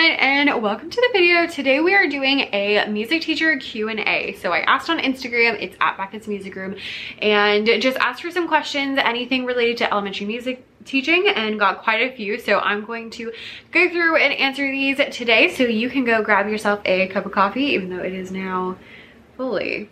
everyone and welcome to the video. Today we are doing a music teacher Q&A. So I asked on Instagram, it's at Becca's Music Room, and just asked for some questions, anything related to elementary music teaching and got quite a few. So I'm going to go through and answer these today so you can go grab yourself a cup of coffee even though it is now fully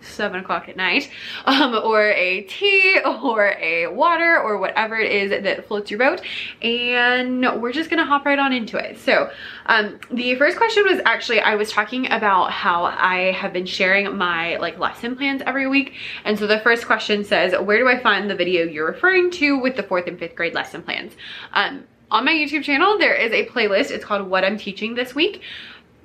seven o'clock at night um, or a tea or a water or whatever it is that floats your boat. And we're just gonna hop right on into it. So um, the first question was actually I was talking about how I have been sharing my like lesson plans every week. And so the first question says where do I find the video you're referring to with the fourth and fifth grade lesson plans? Um, on my YouTube channel there is a playlist. It's called what I'm teaching this week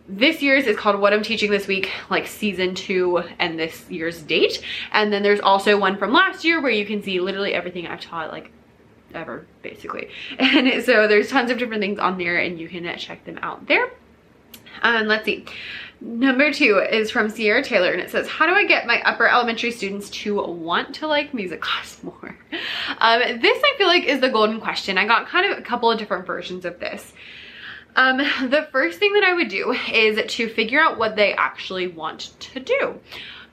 this year's is called What I'm Teaching This Week, like season two and this year's date. And then there's also one from last year where you can see literally everything I've taught like ever basically. And so there's tons of different things on there and you can check them out there. And let's see. Number two is from Sierra Taylor and it says, how do I get my upper elementary students to want to like music class more? Um, this I feel like is the golden question. I got kind of a couple of different versions of this. Um, the first thing that I would do is to figure out what they actually want to do.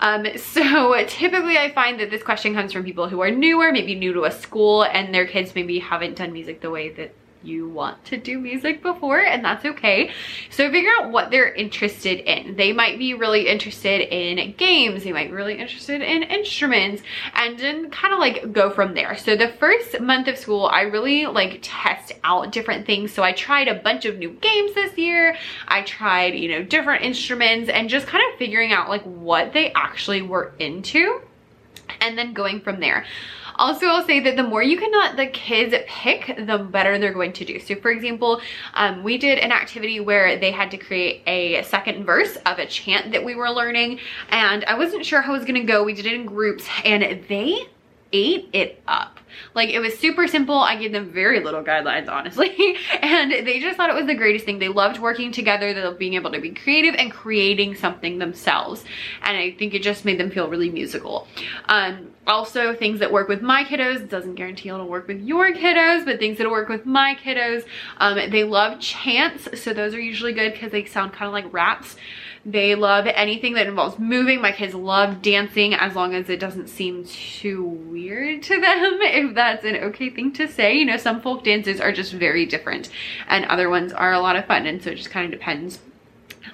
Um, so typically I find that this question comes from people who are newer, maybe new to a school and their kids maybe haven't done music the way that you want to do music before and that's okay. So figure out what they're interested in. They might be really interested in games. They might be really interested in instruments and then kind of like go from there. So the first month of school, I really like test out different things. So I tried a bunch of new games this year. I tried, you know, different instruments and just kind of figuring out like what they actually were into and then going from there. Also, I'll say that the more you can let the kids pick, the better they're going to do. So for example, um, we did an activity where they had to create a second verse of a chant that we were learning and I wasn't sure how it was gonna go. We did it in groups and they ate it up. Like it was super simple. I gave them very little guidelines, honestly. and they just thought it was the greatest thing. They loved working together, they loved being able to be creative and creating something themselves. And I think it just made them feel really musical. Um, also things that work with my kiddos doesn't guarantee it'll work with your kiddos but things that'll work with my kiddos um, they love chants so those are usually good because they sound kind of like raps they love anything that involves moving. My kids love dancing as long as it doesn't seem too weird to them, if that's an okay thing to say. You know, some folk dances are just very different and other ones are a lot of fun. And so it just kind of depends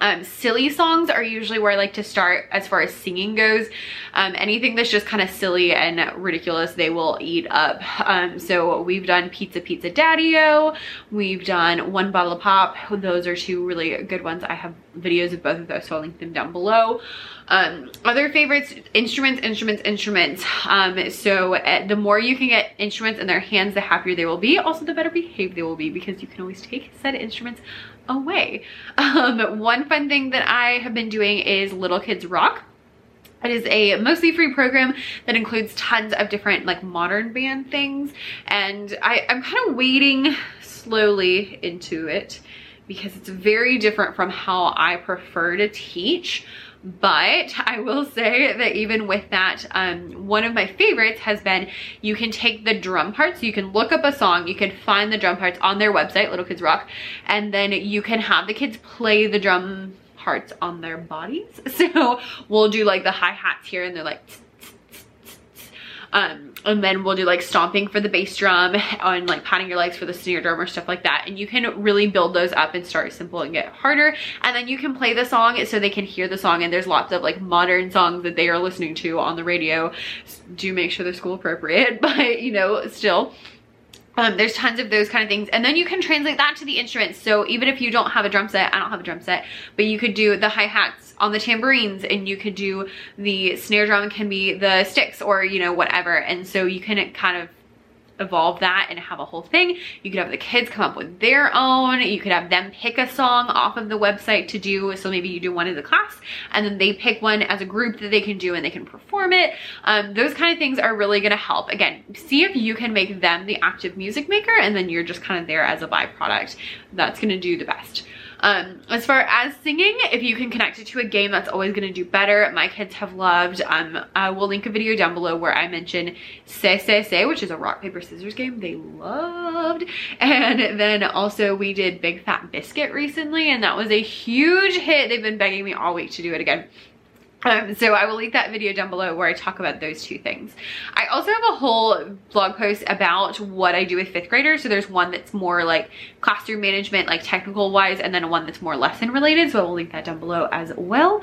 um, silly songs are usually where I like to start as far as singing goes. Um, anything that's just kind of silly and ridiculous, they will eat up. Um, so we've done Pizza Pizza Daddy-O. We've done One Bottle of Pop. Those are two really good ones. I have videos of both of those, so I'll link them down below. Um, other favorites, instruments, instruments, instruments. Um, so uh, the more you can get instruments in their hands, the happier they will be. Also, the better behaved they will be because you can always take said instruments away. Um, one fun thing that I have been doing is Little Kids Rock. It is a mostly free program that includes tons of different like modern band things and I, I'm kind of wading slowly into it because it's very different from how I prefer to teach. But I will say that even with that, um, one of my favorites has been you can take the drum parts, you can look up a song, you can find the drum parts on their website, Little Kids Rock, and then you can have the kids play the drum parts on their bodies. So we'll do like the hi-hats here and they're like um, and then we'll do like stomping for the bass drum and like patting your legs for the snare drum or stuff like that. And you can really build those up and start simple and get harder. And then you can play the song so they can hear the song. And there's lots of like modern songs that they are listening to on the radio. Do make sure they're school appropriate, but you know, still. Um, there's tons of those kind of things. And then you can translate that to the instruments. So even if you don't have a drum set, I don't have a drum set, but you could do the hi-hats on the tambourines and you could do the snare drum can be the sticks or, you know, whatever. And so you can kind of evolve that and have a whole thing. You could have the kids come up with their own. You could have them pick a song off of the website to do. So maybe you do one as a class and then they pick one as a group that they can do and they can perform it. Um, those kind of things are really gonna help. Again, see if you can make them the active music maker and then you're just kind of there as a byproduct. That's gonna do the best. Um, as far as singing, if you can connect it to a game, that's always gonna do better. My kids have loved, um, I will link a video down below where I mention Se Se Se, which is a rock, paper, scissors game they loved. And then also we did Big Fat Biscuit recently and that was a huge hit. They've been begging me all week to do it again. Um, so I will link that video down below where I talk about those two things. I also have a whole blog post about what I do with fifth graders. So there's one that's more like classroom management, like technical wise, and then one that's more lesson related. So I will link that down below as well.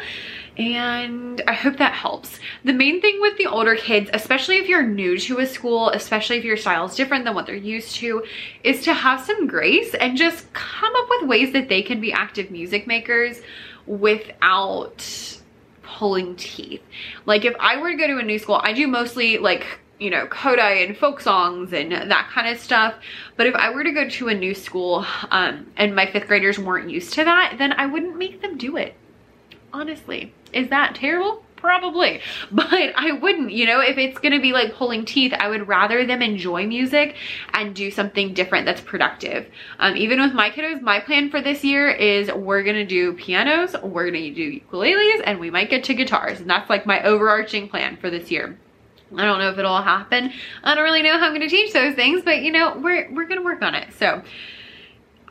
And I hope that helps. The main thing with the older kids, especially if you're new to a school, especially if your style is different than what they're used to, is to have some grace and just come up with ways that they can be active music makers without pulling teeth. Like if I were to go to a new school, I do mostly like you know, Kodály and folk songs and that kind of stuff. But if I were to go to a new school um, and my fifth graders weren't used to that, then I wouldn't make them do it. Honestly, is that terrible? Probably but i wouldn't you know if it's gonna be like pulling teeth i would rather them enjoy music and do something different that's productive um, even with my kiddos my plan for this year is we're gonna do pianos we're gonna do ukuleles and we might get to guitars and that's like my overarching plan for this year I don't know if it'll happen. I don't really know how I'm to teach those things, but you know, we're, we're to work on it. So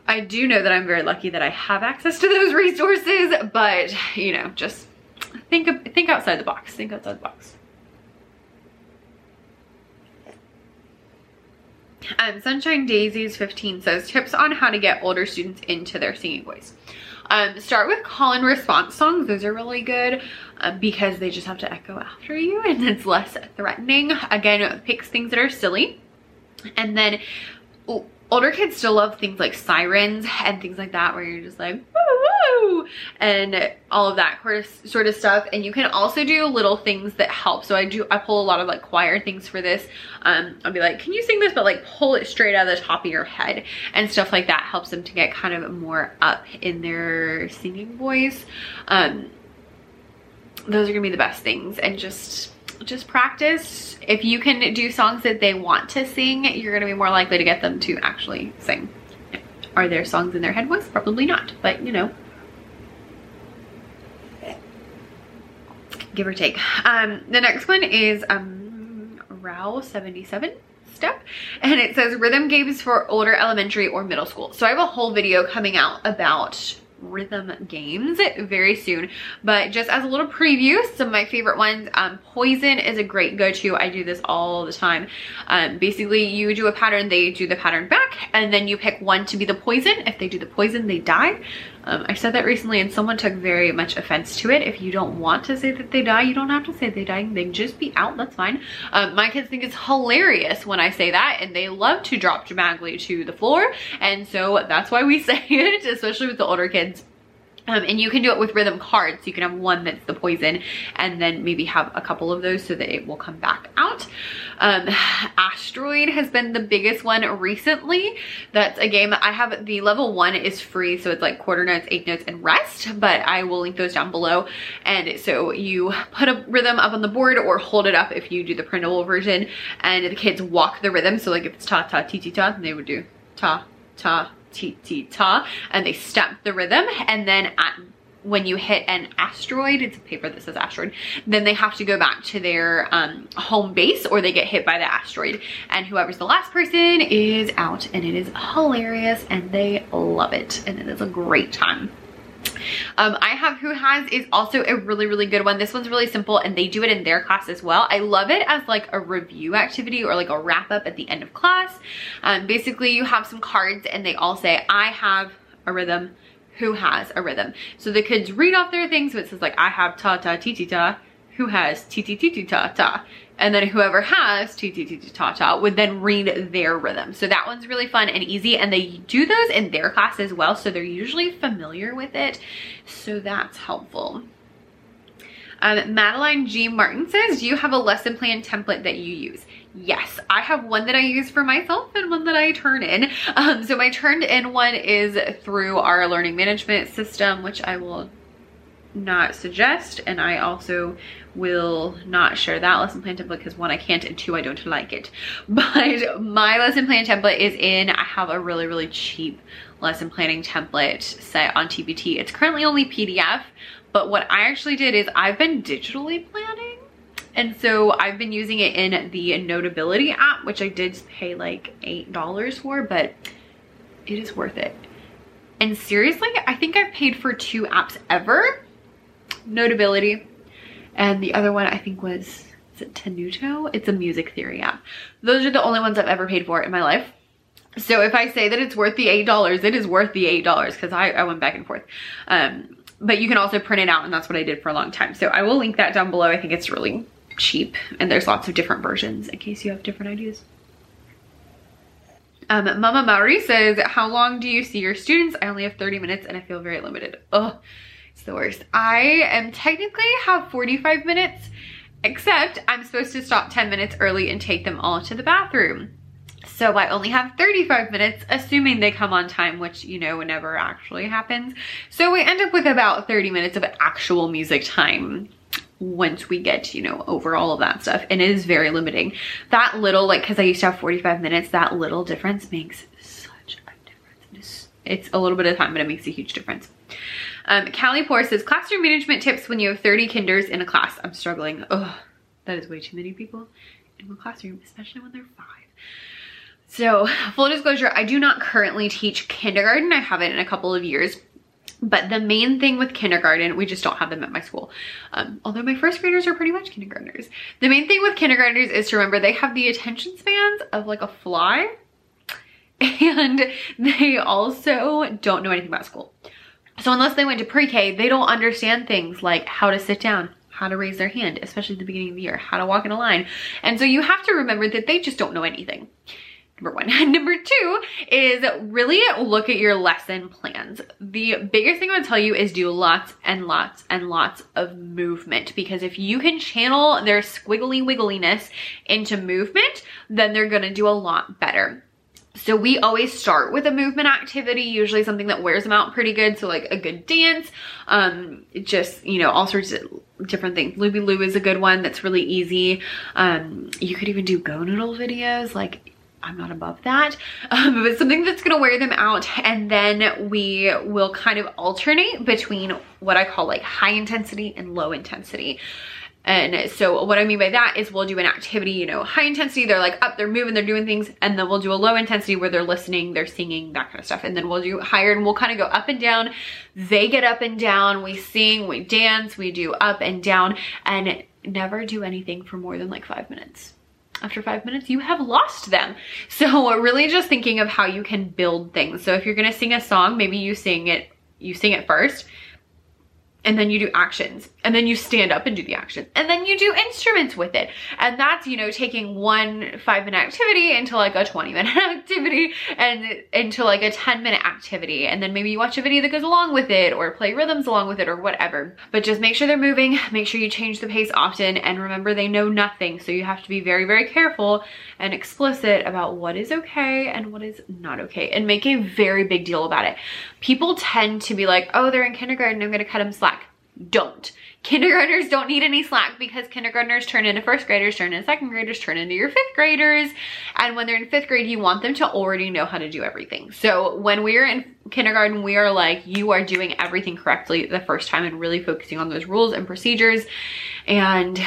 I do know that I'm very lucky that I have access to those resources, but you know, just think think outside the box. Think outside the box. Um, Sunshine Daisies 15 says tips on how to get older students into their singing voice. Um, start with call and response songs. Those are really good uh, because they just have to echo after you and it's less threatening. Again, picks things that are silly. And then older kids still love things like sirens and things like that where you're just like woo and all of that sort of stuff. And you can also do little things that help. So i do i pull a lot of like choir things for this. Um i'll be like can you sing this? But like pull it straight out of the top of your head and stuff like that helps them to get kind of more up in their singing voice. Um those are gonna be the best things and just just practice. If you can do songs that they want to sing, you're gonna be more likely to get them to actually sing. Are there songs in their head voice? Probably not, but you know. Give or take. Um, the next one is um, Row 77 step and it says rhythm games for older elementary or middle school. So I have a whole video coming out about rhythm games very soon. But just as a little preview, some of my favorite ones, um, Poison is a great go-to. I do this all the time. Um, basically, you do a pattern, they do the pattern back, and then you pick one to be the poison. If they do the poison, they die. Um, I said that recently and someone took very much offense to it. If you don't want to say that they die, you don't have to say they die. They just be out, that's fine. Um, my kids think it's hilarious when I say that and they love to drop dramatically to the floor. And so that's why we say it, especially with the older kids. Um, and you can do it with rhythm cards. You can have one that's the poison and then maybe have a couple of those so that it will come back out. Um, Asteroid has been the biggest one recently. That's a game that I have. The level one is free. So it's like quarter notes, eighth notes, and rest. But I will link those down below. And so you put a rhythm up on the board or hold it up if you do the printable version. And the kids walk the rhythm. So like if it's ta ta ti ti ta, they would do ta ta ti ti ta and they stamp the rhythm and then at when you hit an asteroid, it's a paper that says asteroid, then they have to go back to their um, home base or they get hit by the asteroid. And whoever's the last person is out and it is hilarious and they love it and it is a great time. Um, I have Who Has is also a really, really good one. This one's really simple and they do it in their class as well. I love it as like a review activity or like a wrap up at the end of class. Um, basically, you have some cards and they all say, I have a rhythm, who has a rhythm. So the kids read off their things, so it says like, I have ta ta ti ti ta, who has ti ti ti ti ta ta and then whoever has ti ti ti ti ta ta would then read their rhythm. So that one's really fun and easy and they do those in their class as well. So they're usually familiar with it. So that's helpful. Um, Madeline G. Martin says, do you have a lesson plan template that you use? Yes, I have one that I use for myself and one that I turn in. Um, so my turned in one is through our learning management system, which I will not suggest and I also will not share that lesson plan template because one I can't and two I don't like it but my lesson plan template is in I have a really really cheap lesson planning template set on TPT it's currently only PDF but what I actually did is I've been digitally planning and so I've been using it in the Notability app, which I did pay like $8 for, but it is worth it. And seriously, I think I've paid for two apps ever. Notability. And the other one I think was, is it Tenuto? It's a music theory app. Those are the only ones I've ever paid for in my life. So if I say that it's worth the $8, it is worth the $8 because I, I went back and forth. Um, but you can also print it out and that's what I did for a long time. So I will link that down below. I think it's really cheap and there's lots of different versions in case you have different ideas. Um, Mama Maori says, how long do you see your students? I only have 30 minutes and I feel very limited. Oh, it's the worst. I am technically have 45 minutes, except I'm supposed to stop 10 minutes early and take them all to the bathroom. So I only have 35 minutes, assuming they come on time, which, you know, never actually happens. So we end up with about 30 minutes of actual music time once we get, you know, over all of that stuff. And it is very limiting. That little, like, cause I used to have 45 minutes, that little difference makes such a difference. It's, a little bit of time, but it makes a huge difference. Um, Callie Poor says, classroom management tips when you have 30 kinders in a class. I'm struggling. Oh, that is way too many people in one classroom, especially when they're five. So full disclosure, I do not currently teach kindergarten. I haven't in a couple of years. But the main thing with kindergarten, we just don't have them at my school. Um, although my first graders are pretty much kindergartners. The main thing with kindergartners is to remember they have the attention spans of like a fly. And they also don't know anything about school. So unless they went to pre-K, they don't understand things like how to sit down, how to raise their hand, especially at the beginning of the year, how to walk in a line. And so you have to remember that they just don't know anything number one. number two is really look at your lesson plans. The biggest thing I would tell you is do lots and lots and lots of movement because if you can channel their squiggly wiggliness into movement, then they're gonna do a lot better. So we always start with a movement activity, usually something that wears them out pretty good. So like a good dance, um, just, you know, all sorts of different things. Looby Loo is a good one that's really easy. Um, you could even do GoNoodle videos. Like I'm not above that, um, but something that's gonna wear them out. And then we will kind of alternate between what I call like high intensity and low intensity. And so what I mean by that is we'll do an activity, you know, high intensity, they're like up, they're moving, they're doing things. And then we'll do a low intensity where they're listening, they're singing, that kind of stuff. And then we'll do higher and we'll kind of go up and down. They get up and down, we sing, we dance, we do up and down and never do anything for more than like five minutes after five minutes, you have lost them. So really just thinking of how you can build things. So if you're gonna sing a song, maybe you sing it, you sing it first, and then you do actions and then you stand up and do the actions and then you do instruments with it. And that's you know taking one five minute activity into like a 20 minute activity and into like a 10 minute activity. And then maybe you watch a video that goes along with it or play rhythms along with it or whatever. But just make sure they're moving. Make sure you change the pace often. And remember they know nothing. So you have to be very very careful and explicit about what is okay and what is not okay. And make a very big deal about it. People tend to be like oh they're in kindergarten. I'm gonna cut them slack. Don't. Kindergartners don't need any slack because kindergartners turn into first graders, turn into second graders, turn into your fifth graders. And when they're in fifth grade, you want them to already know how to do everything. So when we're in kindergarten, we are like, you are doing everything correctly the first time and really focusing on those rules and procedures and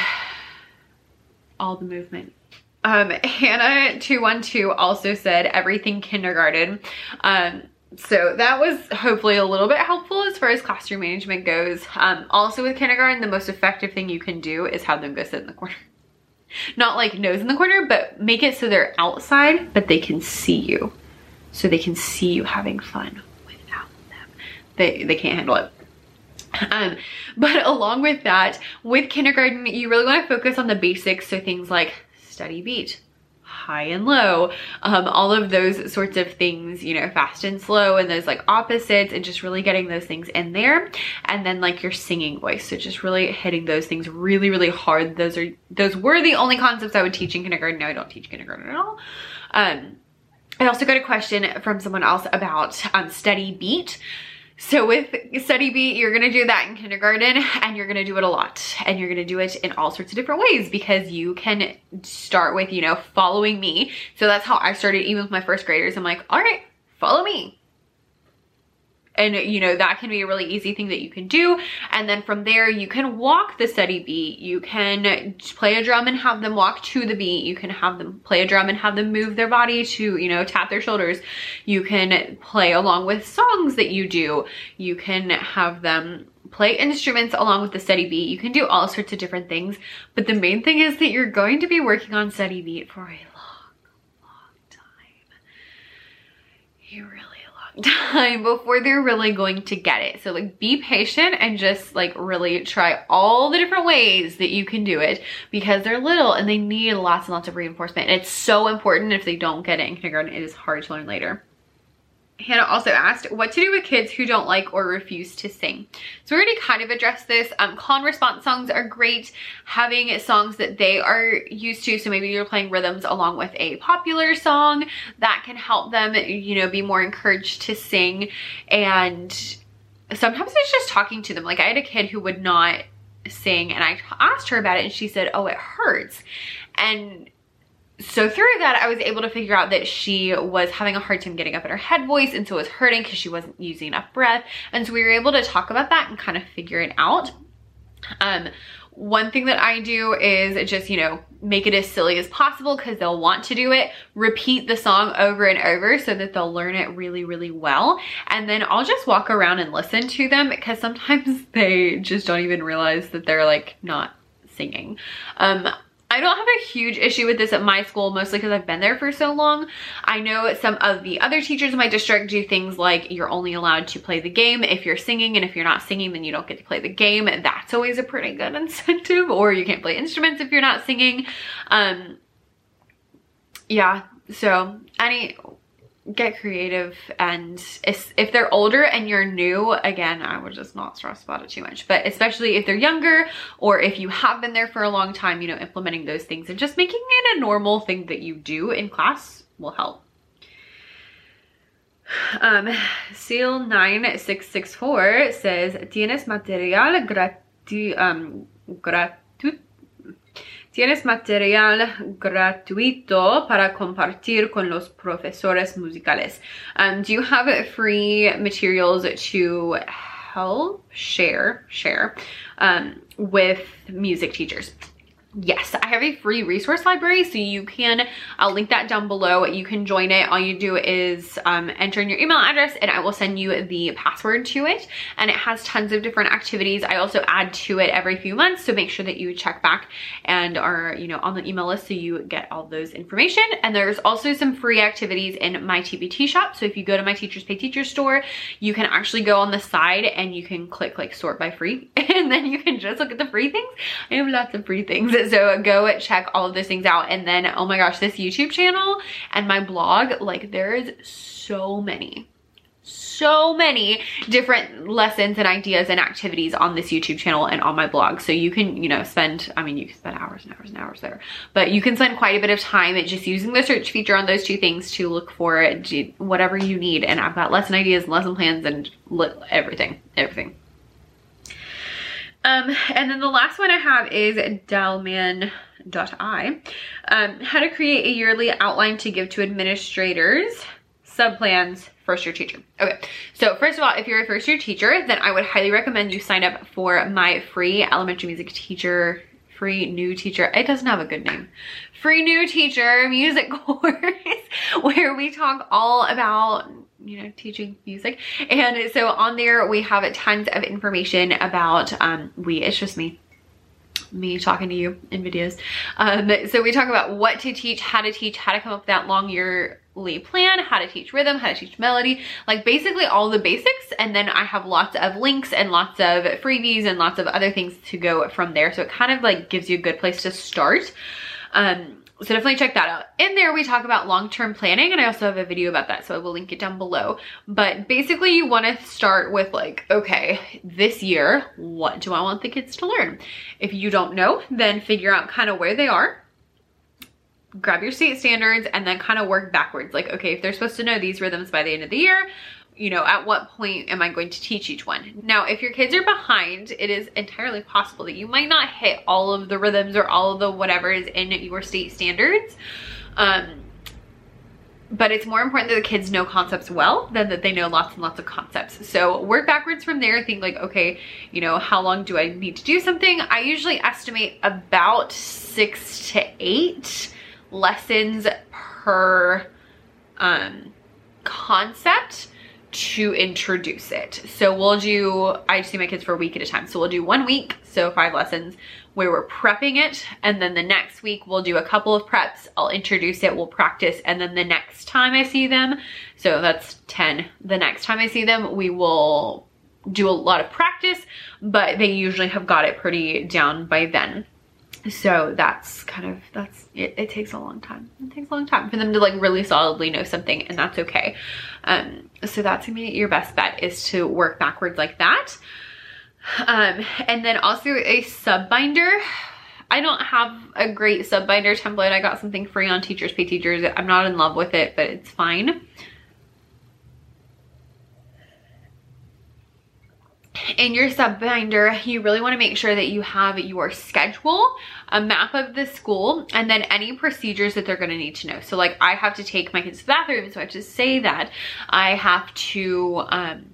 all the movement. Um, Hannah212 also said everything kindergarten. Um, so that was hopefully a little bit helpful as far as classroom management goes. Um, also with kindergarten, the most effective thing you can do is have them go sit in the corner. Not like nose in the corner, but make it so they're outside, but they can see you. So they can see you having fun without them. They, they can't handle it. Um, but along with that, with kindergarten, you really want to focus on the basics. So things like steady beat, high and low, um, all of those sorts of things, you know, fast and slow and those like opposites and just really getting those things in there. And then like your singing voice. So just really hitting those things really, really hard. Those are, those were the only concepts I would teach in kindergarten. No, I don't teach kindergarten at all. Um, I also got a question from someone else about um, steady beat. So with steady Beat, you're gonna do that in kindergarten and you're gonna do it a lot. And you're gonna do it in all sorts of different ways because you can start with, you know, following me. So that's how I started even with my first graders. I'm like, all right, follow me and you know that can be a really easy thing that you can do. And then from there you can walk the steady beat. You can play a drum and have them walk to the beat. You can have them play a drum and have them move their body to you know tap their shoulders. You can play along with songs that you do. You can have them play instruments along with the steady beat. You can do all sorts of different things. But the main thing is that you're going to be working on steady beat for a long long time. You really time before they're really going to get it. So like be patient and just like really try all the different ways that you can do it because they're little and they need lots and lots of reinforcement. And it's so important if they don't get it in kindergarten, it is hard to learn later. Hannah also asked what to do with kids who don't like or refuse to sing. So we already kind of addressed this. Um, call and response songs are great. Having songs that they are used to. So maybe you're playing rhythms along with a popular song that can help them, you know, be more encouraged to sing. And sometimes it's just talking to them. Like I had a kid who would not sing and I asked her about it and she said, oh, it hurts. And so through that, I was able to figure out that she was having a hard time getting up in her head voice and so it was hurting because she wasn't using enough breath. And so we were able to talk about that and kind of figure it out. Um, one thing that I do is just, you know, make it as silly as possible because they'll want to do it. Repeat the song over and over so that they'll learn it really, really well. And then I'll just walk around and listen to them because sometimes they just don't even realize that they're like not singing. Um, I don't have a huge issue with this at my school, mostly because I've been there for so long. I know some of the other teachers in my district do things like you're only allowed to play the game if you're singing, and if you're not singing, then you don't get to play the game. That's always a pretty good incentive, or you can't play instruments if you're not singing. Um, yeah, so any get creative and if, they're older and you're new again i would just not stress about it too much but especially if they're younger or if you have been there for a long time you know implementing those things and just making it a normal thing that you do in class will help. Um seal 9664 says tienes material gratu um gratuito Tienes material gratuito para compartir con los profesores musicales. Um, do you have free materials to help share, share um, with music teachers? Yes, I have a free resource library, so you can, I'll link that down below. You can join it. All you do is um, enter in your email address and I will send you the password to it. And it has tons of different activities. I also add to it every few months, so make sure that you check back and are, you know, on the email list so you get all those information. And there's also some free activities in my TPT shop. So if you go to my Teachers Pay Teachers store, you can actually go on the side and you can click like sort by free and then you can just look at the free things. I have lots of free things. So go check all of those things out. And then, oh my gosh, this YouTube channel and my blog, like there is so many so many different lessons and ideas and activities on this YouTube channel and on my blog. So you can, you know, spend, I mean, you can spend hours and hours and hours there, but you can spend quite a bit of time at just using the search feature on those two things to look for whatever you need. And I've got lesson ideas, lesson plans, and everything, everything. Um, and then the last one I have is dalman.i. Um, how to create a yearly outline to give to administrators, subplans, first year teacher. Okay, so first of all, if you're a first year teacher, then I would highly recommend you sign up for my free elementary music teacher free new teacher it doesn't have a good name free new teacher music course where we talk all about you know, teaching music. And so on there, we have tons of information about, um, we, it's just me, me talking to you in videos. Um, so we talk about what to teach, how to teach, how to come up with that long yearly plan, how to teach rhythm, how to teach melody, like basically all the basics. And then I have lots of links and lots of freebies and lots of other things to go from there. So it kind of like gives you a good place to start. Um, so definitely check that out. In there, we talk about long-term planning, and I also have a video about that, so I will link it down below. But basically, you want to start with like, okay, this year, what do I want the kids to learn? If you don't know, then figure out kind of where they are, grab your state standards, and then kind of work backwards. Like, okay, if they're supposed to know these rhythms by the end of the year, you know, at what point am I going to teach each one? Now, if your kids are behind, it is entirely possible that you might not hit all of the rhythms or all of the whatever is in your state standards. Um, but it's more important that the kids know concepts well than that they know lots and lots of concepts. So work backwards from there. Think like, okay, you know, how long do I need to do something? I usually estimate about six to eight lessons per um, concept to introduce it. So we'll do, I see my kids for a week at a time. So we'll do one week, so five lessons where we're prepping it. And then the next week we'll do a couple of preps. I'll introduce it, we'll practice. And then the next time I see them, so that's 10. The next time I see them, we will do a lot of practice, but they usually have got it pretty down by then so that's kind of that's it, it, takes a long time it takes a long time for them to like really solidly know something and that's okay um so that's gonna be your best bet is to work backwards like that um and then also a sub binder I don't have a great sub binder template. I got something free on Teachers Pay Teachers. I'm not in love with it, but it's fine. In your sub binder, you really want to make sure that you have your schedule, a map of the school, and then any procedures that they're going to need to know. So like I have to take my kids to the bathroom, so I have to say that. I have to um,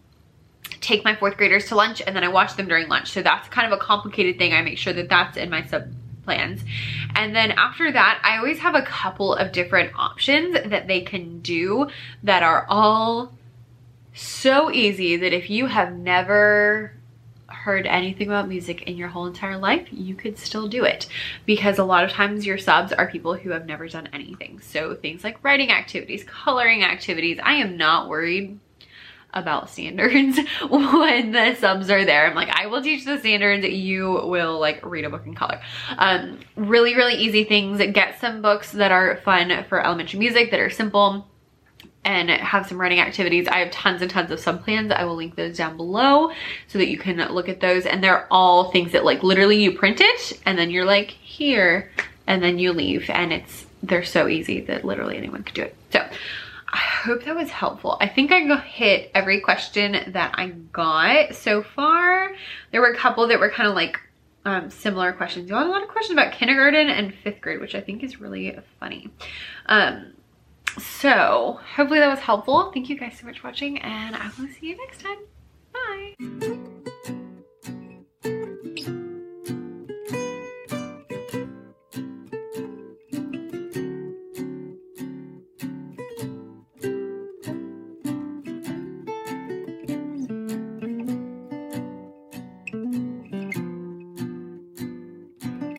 take my fourth graders to lunch and then I watch them during lunch. So that's kind of a complicated thing. I make sure that that's in my sub plans. And then after that, I always have a couple of different options that they can do that are all so easy that if you have never heard anything about music in your whole entire life, you could still do it because a lot of times your subs are people who have never done anything. So things like writing activities, coloring activities, I am not worried about standards when the subs are there. I'm like, I will teach the standards. You will like read a book in color. Um, really, really easy things. Get some books that are fun for elementary music that are simple and have some writing activities. I have tons and tons of sub plans. I will link those down below so that you can look at those. And they're all things that like literally you print it and then you're like here and then you leave and it's, they're so easy that literally anyone could do it. So I hope that was helpful. I think I hit every question that I got so far. There were a couple that were kind of like um, similar questions. You had a lot of questions about kindergarten and fifth grade, which I think is really funny. Um, so hopefully that was helpful. Thank you guys so much for watching and I will see you next time. Bye.